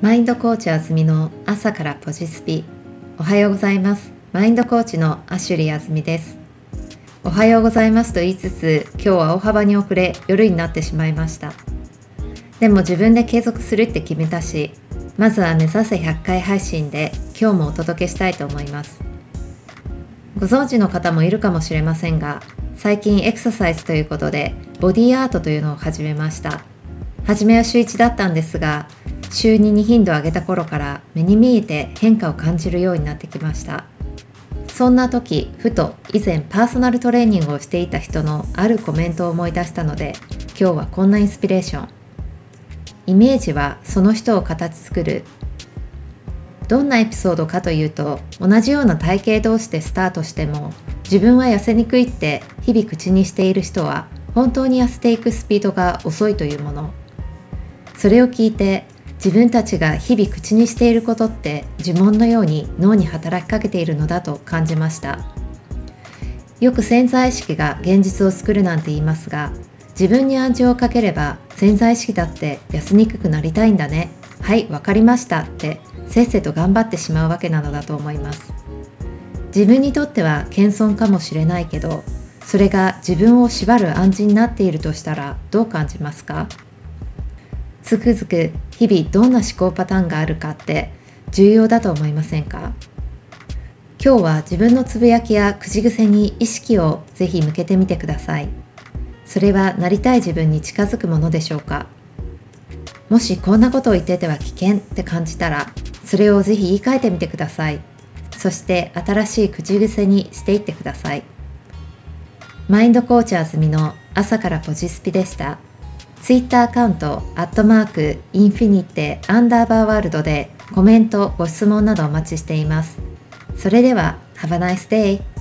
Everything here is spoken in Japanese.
マインドコーチあずみの朝からポジスピ。おはようございます。マインドコーチのアシュリーあずみです。おはようございますと言いつつ今日は大幅に遅れ夜になってしまいました。でも自分で継続するって決めたしまずは目指せ100回配信で今日もお届けしたいと思います。ご存知の方もいるかもしれませんが最近エクササイズということでボディアートというのを始めました。初めは週1だったんですが週2に頻度を上げた頃から目に見えて変化を感じるようになってきました。そんな時ふと以前パーソナルトレーニングをしていた人のあるコメントを思い出したので今日はこんなインスピレーション。イメージはその人を形作る。どんなエピソードかというと同じような体型同士でスタートしても自分は痩せにくいって日々口にしている人は本当に痩せていくスピードが遅いというもの。それを聞いて自分たちが日々口にしていることって呪文のように脳に働きかけているのだと感じました。よく潜在意識が現実を作るなんて言いますが自分に暗示をかければ潜在意識だって痩せにくくなりたいんだね。はい分かりました。ってせっせと頑張ってしまうわけなのだと思います。自分にとっては謙遜かもしれないけどそれが自分を縛る暗示になっているとしたらどう感じますか？つくづく日々どんな思考パターンがあるかって重要だと思いませんか？今日は自分のつぶやきや口癖に意識をぜひ向けてみてください。それはなりたい自分に近づくものでしょうか？もしこんなことを言ってては危険って感じたらそれをぜひ言い換えてみてください。そして新しい口癖にしていってください。マインドコーチャーズみの朝からポジスピでした。ツイッターアカウント、アットマーク、インフィニテアンダーバーワールドでコメント、ご質問などお待ちしています。それでは、Have a nice day!